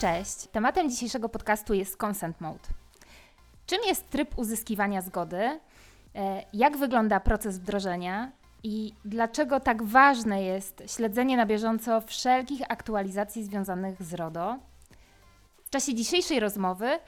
Cześć. Tematem dzisiejszego podcastu jest Consent Mode. Czym jest tryb uzyskiwania zgody? E, jak wygląda proces wdrożenia? I dlaczego tak ważne jest śledzenie na bieżąco wszelkich aktualizacji związanych z RODO? W czasie dzisiejszej rozmowy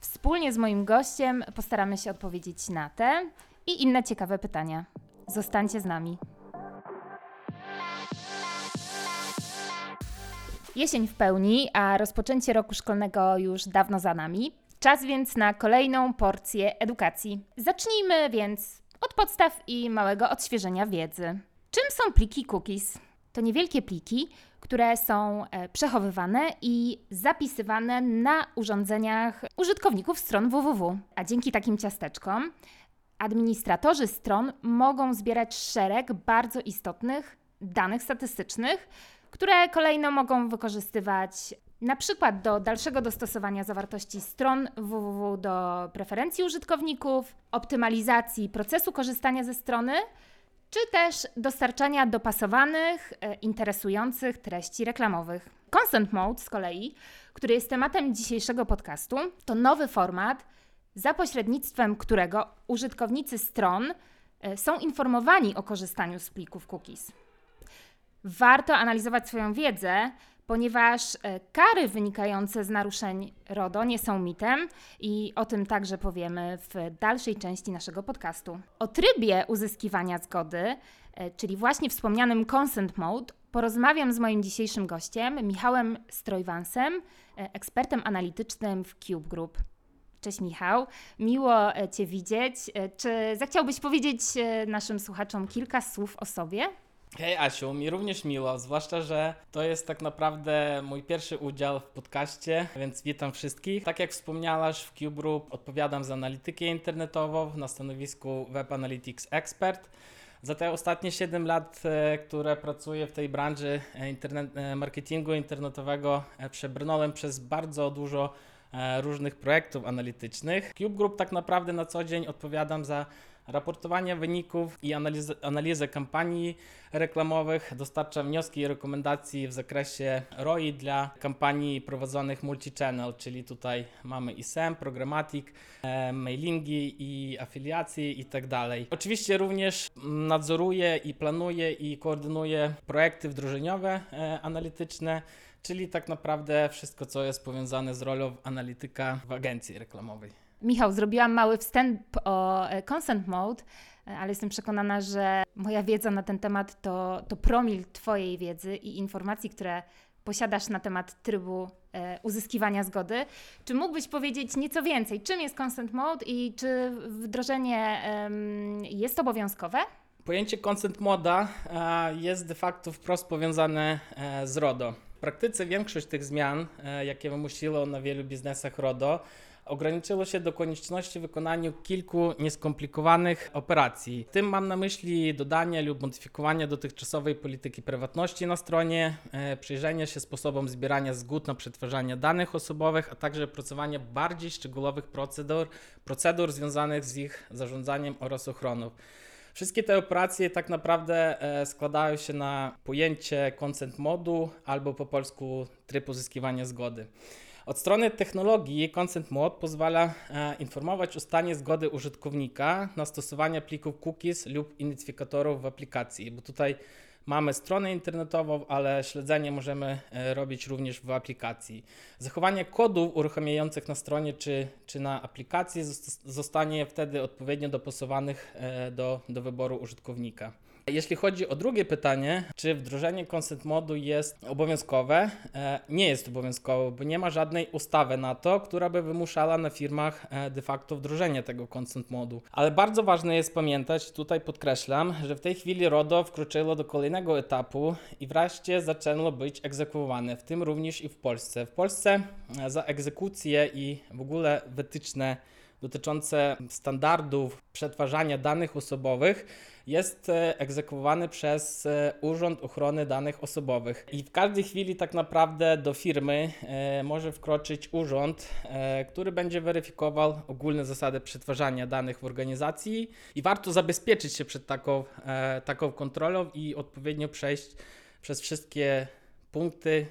wspólnie z moim gościem postaramy się odpowiedzieć na te i inne ciekawe pytania. Zostańcie z nami. Jesień w pełni, a rozpoczęcie roku szkolnego już dawno za nami. Czas więc na kolejną porcję edukacji. Zacznijmy więc od podstaw i małego odświeżenia wiedzy. Czym są pliki cookies? To niewielkie pliki, które są e, przechowywane i zapisywane na urządzeniach użytkowników stron www. A dzięki takim ciasteczkom administratorzy stron mogą zbierać szereg bardzo istotnych danych statystycznych, które kolejno mogą wykorzystywać na przykład do dalszego dostosowania zawartości stron www do preferencji użytkowników, optymalizacji procesu korzystania ze strony, czy też dostarczania dopasowanych, e, interesujących treści reklamowych. Consent Mode z kolei, który jest tematem dzisiejszego podcastu, to nowy format, za pośrednictwem którego użytkownicy stron e, są informowani o korzystaniu z plików cookies. Warto analizować swoją wiedzę, ponieważ e, kary wynikające z naruszeń RODO nie są mitem i o tym także powiemy w dalszej części naszego podcastu. O trybie uzyskiwania zgody, e, czyli właśnie wspomnianym consent mode, porozmawiam z moim dzisiejszym gościem, Michałem Strojwansem, e, ekspertem analitycznym w Cube Group. Cześć Michał, miło Cię widzieć. Czy zechciałbyś powiedzieć naszym słuchaczom kilka słów o sobie? Hej Asiu, mi również miło, zwłaszcza, że to jest tak naprawdę mój pierwszy udział w podcaście, więc witam wszystkich. Tak jak wspomniałaś, w Cube Group odpowiadam za analitykę internetową na stanowisku Web Analytics Expert. Za te ostatnie 7 lat, e, które pracuję w tej branży e, internet, e, marketingu internetowego, przebrnąłem przez bardzo dużo różnych projektów analitycznych. Cube Group tak naprawdę na co dzień odpowiadam za raportowanie wyników i analizę, analizę kampanii reklamowych. Dostarczam wnioski i rekomendacje w zakresie ROI dla kampanii prowadzonych multi-channel, czyli tutaj mamy i SEM, Programmatic, e, mailingi i afiliacje i tak dalej. Oczywiście również nadzoruję i planuję i koordynuję projekty wdrożeniowe e, analityczne, czyli tak naprawdę wszystko, co jest powiązane z rolą analityka w agencji reklamowej. Michał, zrobiłam mały wstęp o e, consent mode, e, ale jestem przekonana, że moja wiedza na ten temat to, to promil Twojej wiedzy i informacji, które posiadasz na temat trybu e, uzyskiwania zgody. Czy mógłbyś powiedzieć nieco więcej? Czym jest consent mode i czy wdrożenie jest obowiązkowe? Pojęcie consent moda jest de facto wprost powiązane z RODO. W praktyce większość tych zmian, jakie wymusiło na wielu biznesach RODO, ograniczyło się do konieczności wykonania kilku nieskomplikowanych operacji. Tym mam na myśli dodanie lub modyfikowanie dotychczasowej polityki prywatności na stronie, e, przyjrzenie się sposobom zbierania zgód na przetwarzanie danych osobowych, a także opracowanie bardziej szczegółowych procedur, procedur związanych z ich zarządzaniem oraz ochroną. Wszystkie te operacje tak naprawdę e, składają się na pojęcie consent modu albo po polsku tryb uzyskiwania zgody. Od strony technologii Consent Mode pozwala e, informować o stanie zgody użytkownika na stosowanie plików cookies lub identyfikatorów w aplikacji, bo tutaj mamy stronę internetową, ale śledzenie możemy e, robić również w aplikacji. Zachowanie kodów uruchamiających na stronie czy, czy na aplikacji zostanie wtedy odpowiednio dopasowanych e, do, do wyboru użytkownika. Jeśli chodzi o drugie pytanie, czy wdrożenie consent modu jest obowiązkowe? E, nie jest obowiązkowe, bo nie ma żadnej ustawy na to, która by wymuszała na firmach e, de facto wdrożenie tego consent modu. Ale bardzo ważne jest pamiętać, tutaj podkreślam, że w tej chwili RODO wkroczyło do kolejnego etapu i wreszcie zaczęło być egzekwowane, w tym również i w Polsce. W Polsce e, za egzekucję i w ogóle wytyczne dotyczące standardów przetwarzania danych osobowych jest e, egzekwowany przez e, Urząd Ochrony Danych Osobowych. I w każdej chwili tak naprawdę do firmy e, może wkroczyć urząd, który będzie weryfikował ogólne zasady przetwarzania danych w organizacji i warto zabezpieczyć się przed taką, taką kontrolą i odpowiednio przejść przez wszystkie punkty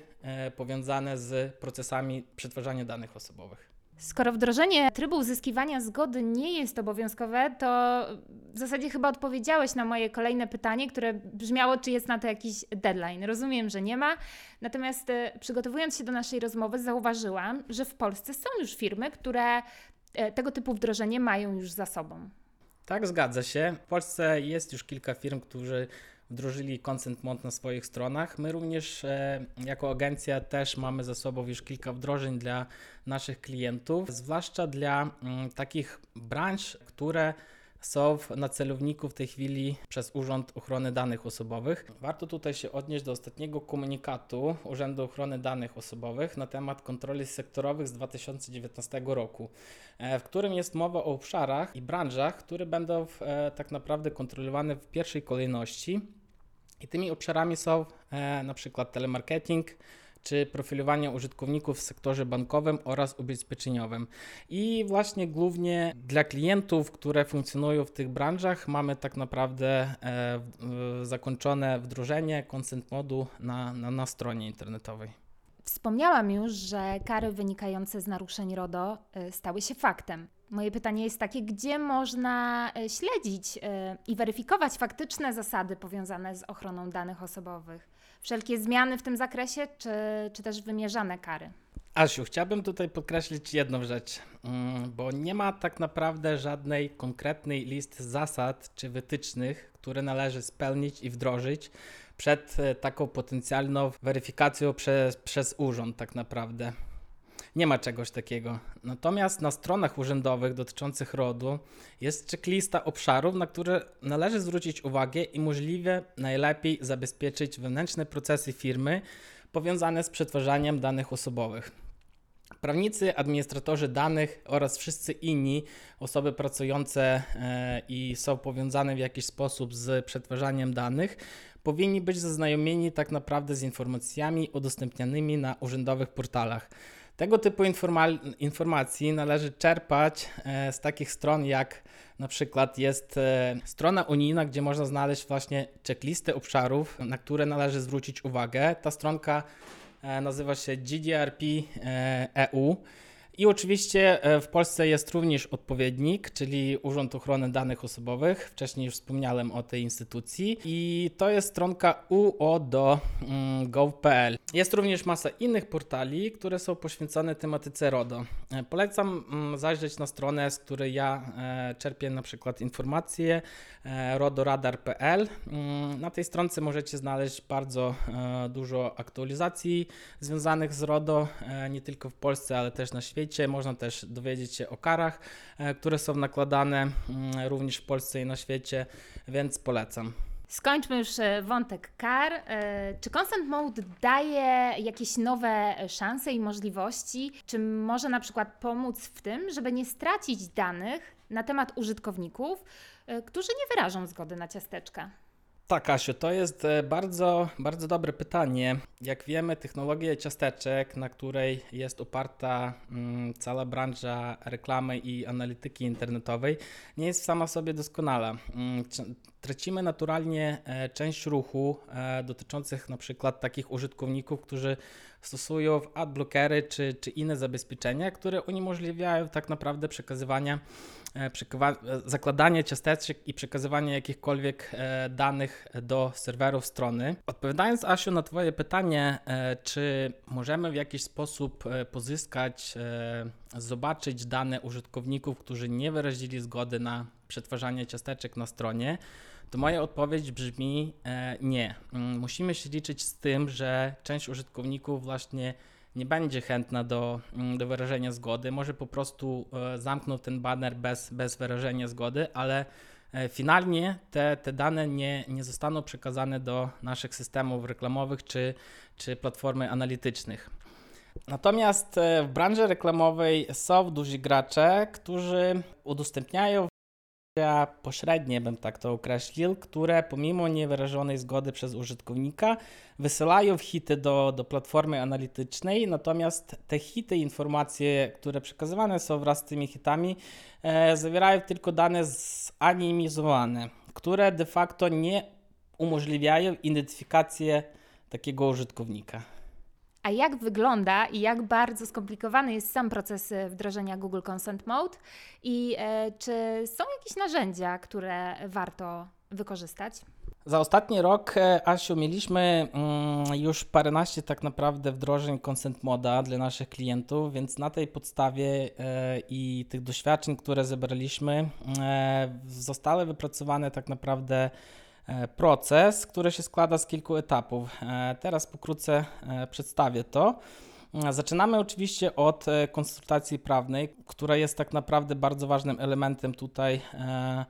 powiązane z procesami przetwarzania danych osobowych. Skoro wdrożenie trybu uzyskiwania zgody nie jest obowiązkowe, to w zasadzie chyba odpowiedziałeś na moje kolejne pytanie, które brzmiało, czy jest na to jakiś deadline. Rozumiem, że nie ma. Natomiast e, przygotowując się do naszej rozmowy, zauważyłam, że w Polsce są już firmy, które e, tego typu wdrożenie mają już za sobą. Tak, zgadza się. W Polsce jest już kilka firm, którzy wdrożyli Consent Mod na swoich stronach. My również e, jako agencja też mamy za sobą już kilka wdrożeń dla naszych klientów, zwłaszcza dla mm, takich branż, które są na celowniku w tej chwili przez Urząd Ochrony Danych Osobowych. Warto tutaj się odnieść do ostatniego komunikatu Urzędu Ochrony Danych Osobowych na temat kontroli sektorowych z 2019 roku, e, w którym jest mowa o obszarach i branżach, które będą e, tak naprawdę kontrolowane w pierwszej kolejności. I tymi obszarami są e, na przykład telemarketing, czy profilowanie użytkowników w sektorze bankowym oraz ubezpieczeniowym. I właśnie głównie dla klientów, które funkcjonują w tych branżach, mamy tak naprawdę e, w- zakończone wdrożenie consent modu na, na, na stronie internetowej. Wspomniałam już, że kary wynikające z naruszeń RODO y, stały się faktem. Moje pytanie jest takie, gdzie można śledzić i weryfikować faktyczne zasady powiązane z ochroną danych osobowych? Wszelkie zmiany w tym zakresie, czy, czy też wymierzane kary? Asiu, chciałbym tutaj podkreślić jedną rzecz, mm, bo nie ma tak naprawdę żadnej konkretnej listy zasad czy wytycznych, które należy spełnić i wdrożyć przed e, taką potencjalną weryfikacją przez, przez urząd, tak naprawdę. Nie ma czegoś takiego. Natomiast na stronach urzędowych dotyczących RODU jest checklista obszarów, na które należy zwrócić uwagę i możliwie najlepiej zabezpieczyć wewnętrzne procesy firmy powiązane z przetwarzaniem danych osobowych. Prawnicy, administratorzy danych oraz wszyscy inni osoby pracujące e, i są powiązane w jakiś sposób z przetwarzaniem danych powinni być zaznajomieni tak naprawdę z informacjami udostępnianymi na urzędowych portalach. Tego typu informacji należy czerpać e, z takich stron jak na przykład jest e, strona unijna, gdzie można znaleźć właśnie checklistę obszarów, na które należy zwrócić uwagę. Ta stronka e, nazywa się GDRP EU. I oczywiście e, w Polsce jest również odpowiednik, czyli Urząd Ochrony Danych Osobowych. Wcześniej już wspomniałem o tej instytucji. I to jest stronka uo.gov.pl. Jest również masa innych portali, które są poświęcone tematyce RODO. E, Polecam mm, zajrzeć na stronę, z której ja e, czerpię na przykład informacje rodoradar.pl. Mm, Na tej stronce możecie znaleźć bardzo dużo aktualizacji związanych z RODO, nie tylko w Polsce, ale też na świecie. Można też dowiedzieć się o karach, e, które są nakładane mm, również w Polsce i na świecie, więc polecam. Skończmy już e, wątek kar. E, Czy Consent Mode daje jakieś nowe szanse i możliwości? Czy może na przykład pomóc w tym, żeby nie stracić danych na temat użytkowników, którzy nie wyrażą zgody na ciasteczka? Tak, Asiu, to jest e, bardzo, bardzo dobre pytanie. Jak wiemy, technologia ciasteczek, na której jest oparta mm, cała branża reklamy i analityki internetowej, nie jest sama sobie doskonała. Mm, Tracimy naturalnie e, część ruchu e, dotyczących na przykład takich użytkowników, którzy stosują adblockery czy, czy inne zabezpieczenia, które uniemożliwiają tak naprawdę przekazywanie e, e, zakładanie ciasteczek i przekazywanie jakichkolwiek e, danych do serwerów strony. Odpowiadając Asiu na Twoje pytanie, czy możemy w jakiś sposób pozyskać, zobaczyć dane użytkowników, którzy nie wyrazili zgody na przetwarzanie ciasteczek na stronie, to moja odpowiedź brzmi e, nie. Mm, Musimy się liczyć z tym, że część użytkowników właśnie nie będzie chętna do, mm, do wyrażenia zgody, może po prostu e, zamknął ten banner bez, bez wyrażenia zgody, ale e, finalnie te, te dane nie, nie zostaną przekazane do naszych systemów reklamowych czy, czy platformy analitycznych. Natomiast e, w branży reklamowej są duzi gracze, którzy udostępniają ja pośrednie bym tak to określił, które pomimo niewyrażonej zgody przez użytkownika wysyłają hity do, do platformy analitycznej, natomiast te hity, informacje, które przekazywane są wraz z tymi hitami, e, zawierają tylko dane zanimizowane, które de facto nie umożliwiają identyfikację takiego użytkownika. A jak wygląda i jak bardzo skomplikowany jest sam proces e, wdrożenia Google Consent Mode i e, czy są jakieś narzędzia, które warto wykorzystać? Za ostatni rok, e, Asiu, mieliśmy mm, już paręnaście tak naprawdę wdrożeń Consent Moda dla naszych klientów, więc na tej podstawie i tych doświadczeń, które zebraliśmy, zostały wypracowane tak naprawdę proces, który się składa z kilku etapów. E, Teraz pokrótce e, przedstawię to. E, Zaczynamy oczywiście od e, konsultacji prawnej, która jest tak naprawdę bardzo ważnym elementem tutaj e,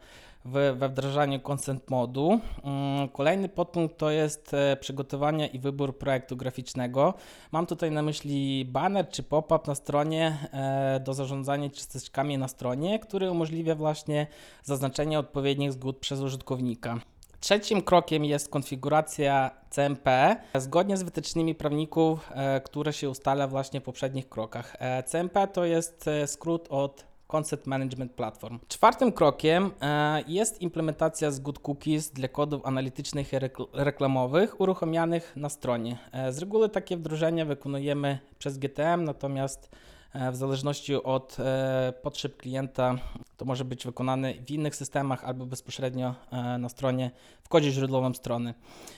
we wdrażaniu consent modu. Mm, Kolejny podpunkt to jest e, przygotowanie i wybór projektu graficznego. Mam tutaj na myśli banner czy pop-up na stronie e, do zarządzania cząsteczkami na stronie, który umożliwia właśnie zaznaczenie odpowiednich zgód przez użytkownika. Trzecim krokiem jest konfiguracja CMP zgodnie z wytycznymi prawników, e, które się ustala właśnie w poprzednich krokach. E, CMP to jest e, skrót od Concept Management Platform. Czwartym krokiem jest implementacja zgód cookies dla kodów analitycznych i rekl- reklamowych uruchamianych na stronie. Z reguły takie wdrożenia wykonujemy przez GTM, natomiast w zależności od e, potrzeb klienta to może być wykonane w innych systemach albo bezpośrednio e, na stronie, w kodzie źródłowym strony.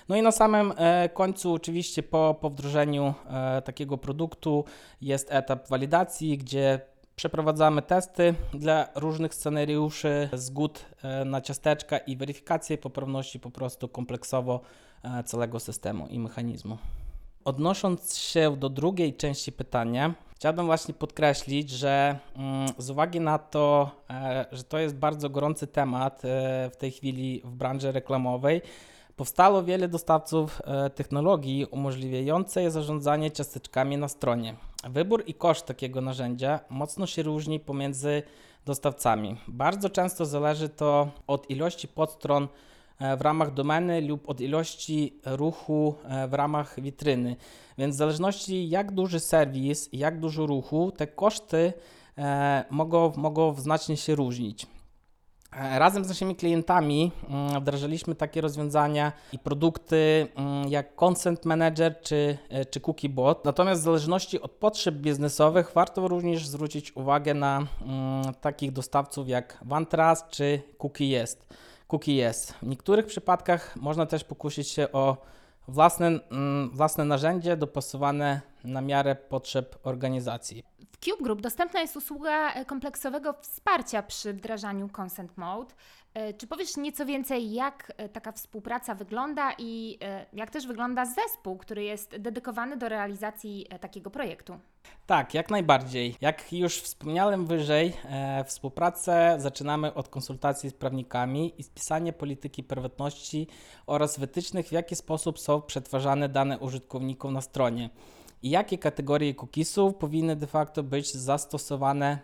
No i na samym e, końcu, oczywiście po, po wdrożeniu e, takiego produktu jest etap walidacji, gdzie Przeprowadzamy testy dla różnych scenariuszy, zgód e, na ciasteczka i weryfikację poprawności po prostu kompleksowo e, całego systemu i mechanizmu. Odnosząc się do drugiej części pytania, chciałbym właśnie podkreślić, że mm, z uwagi na to, e, że to jest bardzo gorący temat e, w tej chwili w branży reklamowej, powstało wiele dostawców e, technologii umożliwiającej zarządzanie ciasteczkami na stronie. Wybór i koszt takiego narzędzia mocno się różni pomiędzy dostawcami. Bardzo często zależy to od ilości podstron w ramach domeny lub od ilości ruchu e, w ramach witryny. Więc w zależności jak duży serwis jak dużo ruchu, te koszty e, mogą, mogą znacznie się różnić. E, Razem z naszymi klientami mm, wdrażaliśmy takie rozwiązania i produkty mm, jak Consent Manager czy, e, czy Cookie Bot. Natomiast w zależności od potrzeb biznesowych warto również zwrócić uwagę na mm, takich dostawców jak OneTrust czy Cookie Jest. Cookie Jest. W niektórych przypadkach można też pokusić się o własne, mm, własne narzędzie dopasowane na miarę potrzeb organizacji. Cube Group dostępna jest usługa e, kompleksowego wsparcia przy wdrażaniu Consent Mode. E, Czy powiesz nieco więcej, jak e, taka współpraca wygląda i jak też wygląda zespół, który jest dedykowany do realizacji takiego projektu? Tak, jak najbardziej. Jak już wspomniałem wyżej, e, współpracę zaczynamy od konsultacji z prawnikami i spisania polityki prywatności oraz wytycznych, w jaki sposób są przetwarzane dane użytkowników na stronie i jakie kategorie cookiesów powinny de facto być zastosowane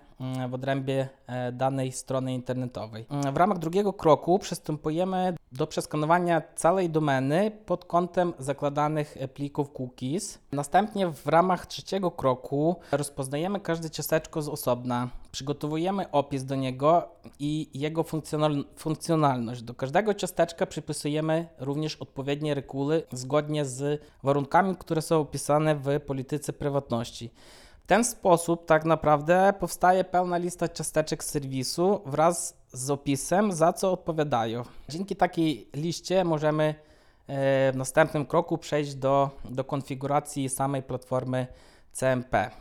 w odrębie e, danej strony internetowej. Mm, W ramach drugiego kroku przystępujemy do przeskanowania całej domeny pod kątem zakładanych e, plików cookies. Następnie w ramach trzeciego kroku rozpoznajemy każde ciasteczko z osobna, przygotowujemy opis do niego i jego funkcjonal- funkcjonalność. Do każdego ciasteczka przypisujemy również odpowiednie reguły zgodnie z warunkami, które są opisane w polityce prywatności. W ten sposób tak naprawdę powstaje pełna lista ciasteczek serwisu wraz z opisem, za co odpowiadają. Dzięki takiej liście możemy e, w następnym kroku przejść do, do konfiguracji samej platformy CMP.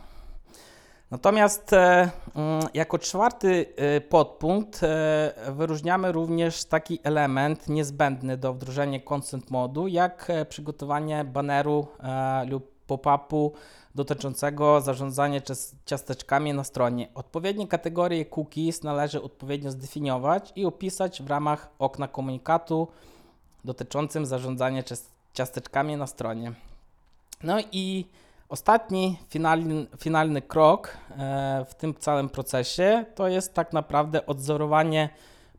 Natomiast e, mm, jako czwarty e, podpunkt wyróżniamy również taki element niezbędny do wdrożenia consent modu, jak przygotowanie baneru lub pop-upu dotyczącego zarządzania cias- ciasteczkami na stronie. Odpowiednie kategorie cookies należy odpowiednio zdefiniować i opisać w ramach okna komunikatu dotyczącym zarządzania cias- ciasteczkami na stronie. No i ostatni, finalny, finalny krok e, w tym całym procesie to jest tak naprawdę odzorowanie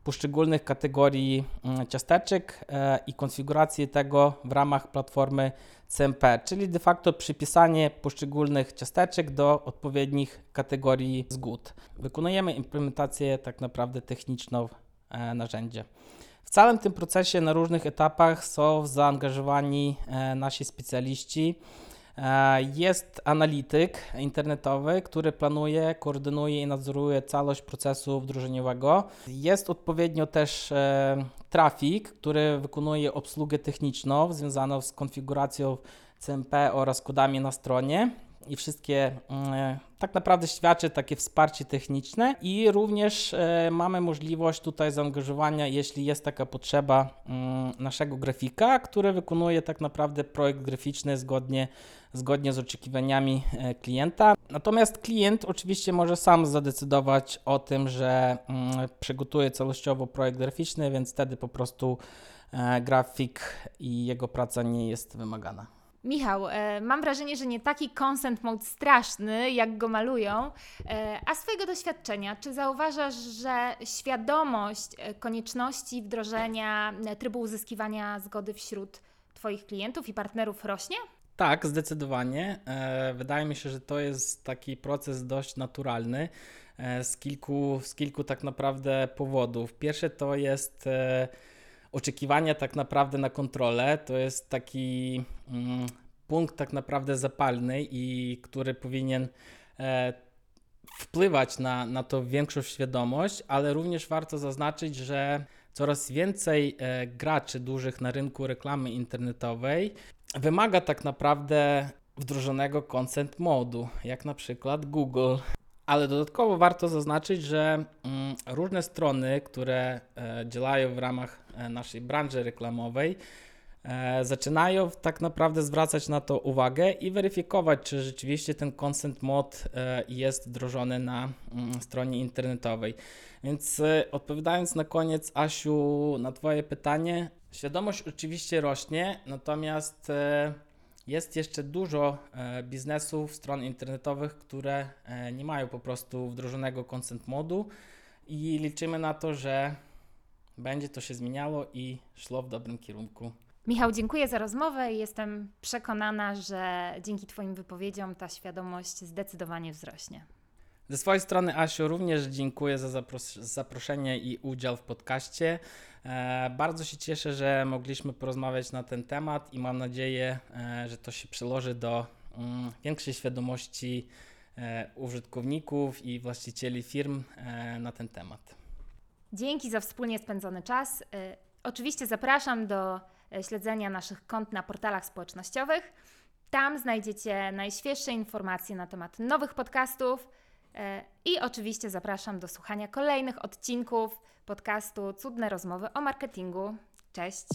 poszczególnych kategorii mm, ciasteczek e, i konfiguracji tego w ramach platformy CMP, czyli de facto przypisanie poszczególnych ciasteczek do odpowiednich kategorii zgód. Wykonujemy implementację tak naprawdę techniczną e, narzędzia. W całym tym procesie na różnych etapach są zaangażowani e, nasi specjaliści. E, Jest analityk internetowy, który planuje, koordynuje i nadzoruje całość procesu wdrożeniowego. Jest odpowiednio też e, trafik, który wykonuje obsługę techniczną związaną z konfiguracją CMP oraz kodami na stronie. I wszystkie mm, tak naprawdę świadczy takie wsparcie techniczne, i również e, mamy możliwość tutaj zaangażowania, jeśli jest taka potrzeba, mm, naszego grafika, który wykonuje tak naprawdę projekt graficzny zgodnie zgodnie z oczekiwaniami e, klienta. Natomiast klient oczywiście może sam zadecydować o tym, że mm, przygotuje całościowo projekt graficzny, więc wtedy po prostu e, grafik i jego praca nie jest wymagana. Michał, e, mam wrażenie, że nie taki consent mode straszny, jak go malują. E, a z Twojego doświadczenia, czy zauważasz, że świadomość e, konieczności wdrożenia e, trybu uzyskiwania zgody wśród Twoich klientów i partnerów rośnie? Tak, zdecydowanie. Wydaje mi się, że to jest taki proces dość naturalny z kilku, z kilku tak naprawdę powodów. Pierwsze to jest oczekiwanie tak naprawdę na kontrolę. To jest taki mm, punkt tak naprawdę zapalny i który powinien e, wpływać na, na to większą świadomość, ale również warto zaznaczyć, że coraz więcej e, graczy dużych na rynku reklamy internetowej wymaga tak naprawdę wdrożonego consent modu, jak na przykład Google. Ale dodatkowo warto zaznaczyć, że mm, różne strony, które e, działają w ramach e, naszej branży reklamowej, e, zaczynają tak naprawdę zwracać na to uwagę i weryfikować, czy rzeczywiście ten consent mod jest wdrożony na mm, stronie internetowej. Więc odpowiadając na koniec, Asiu, na Twoje pytanie, świadomość oczywiście rośnie, natomiast jest jeszcze dużo e, biznesów, stron internetowych, które e, nie mają po prostu wdrożonego consent modu i liczymy na to, że będzie to się zmieniało i szło w dobrym kierunku. Michał, dziękuję za rozmowę i jestem przekonana, że dzięki Twoim wypowiedziom ta świadomość zdecydowanie wzrośnie. Ze swojej strony, Asiu, również dziękuję za zapros- zaproszenie i udział w podcaście. E, bardzo się cieszę, że mogliśmy porozmawiać na ten temat i mam nadzieję, e, że to się przełoży do mm, większej świadomości e, użytkowników i właścicieli firm e, na ten temat. Dzięki za wspólnie spędzony czas. Y, Oczywiście zapraszam do y, śledzenia naszych kont na portalach społecznościowych. Tam znajdziecie najświeższe informacje na temat nowych podcastów i oczywiście zapraszam do słuchania kolejnych odcinków podcastu Cudne rozmowy o marketingu. Cześć!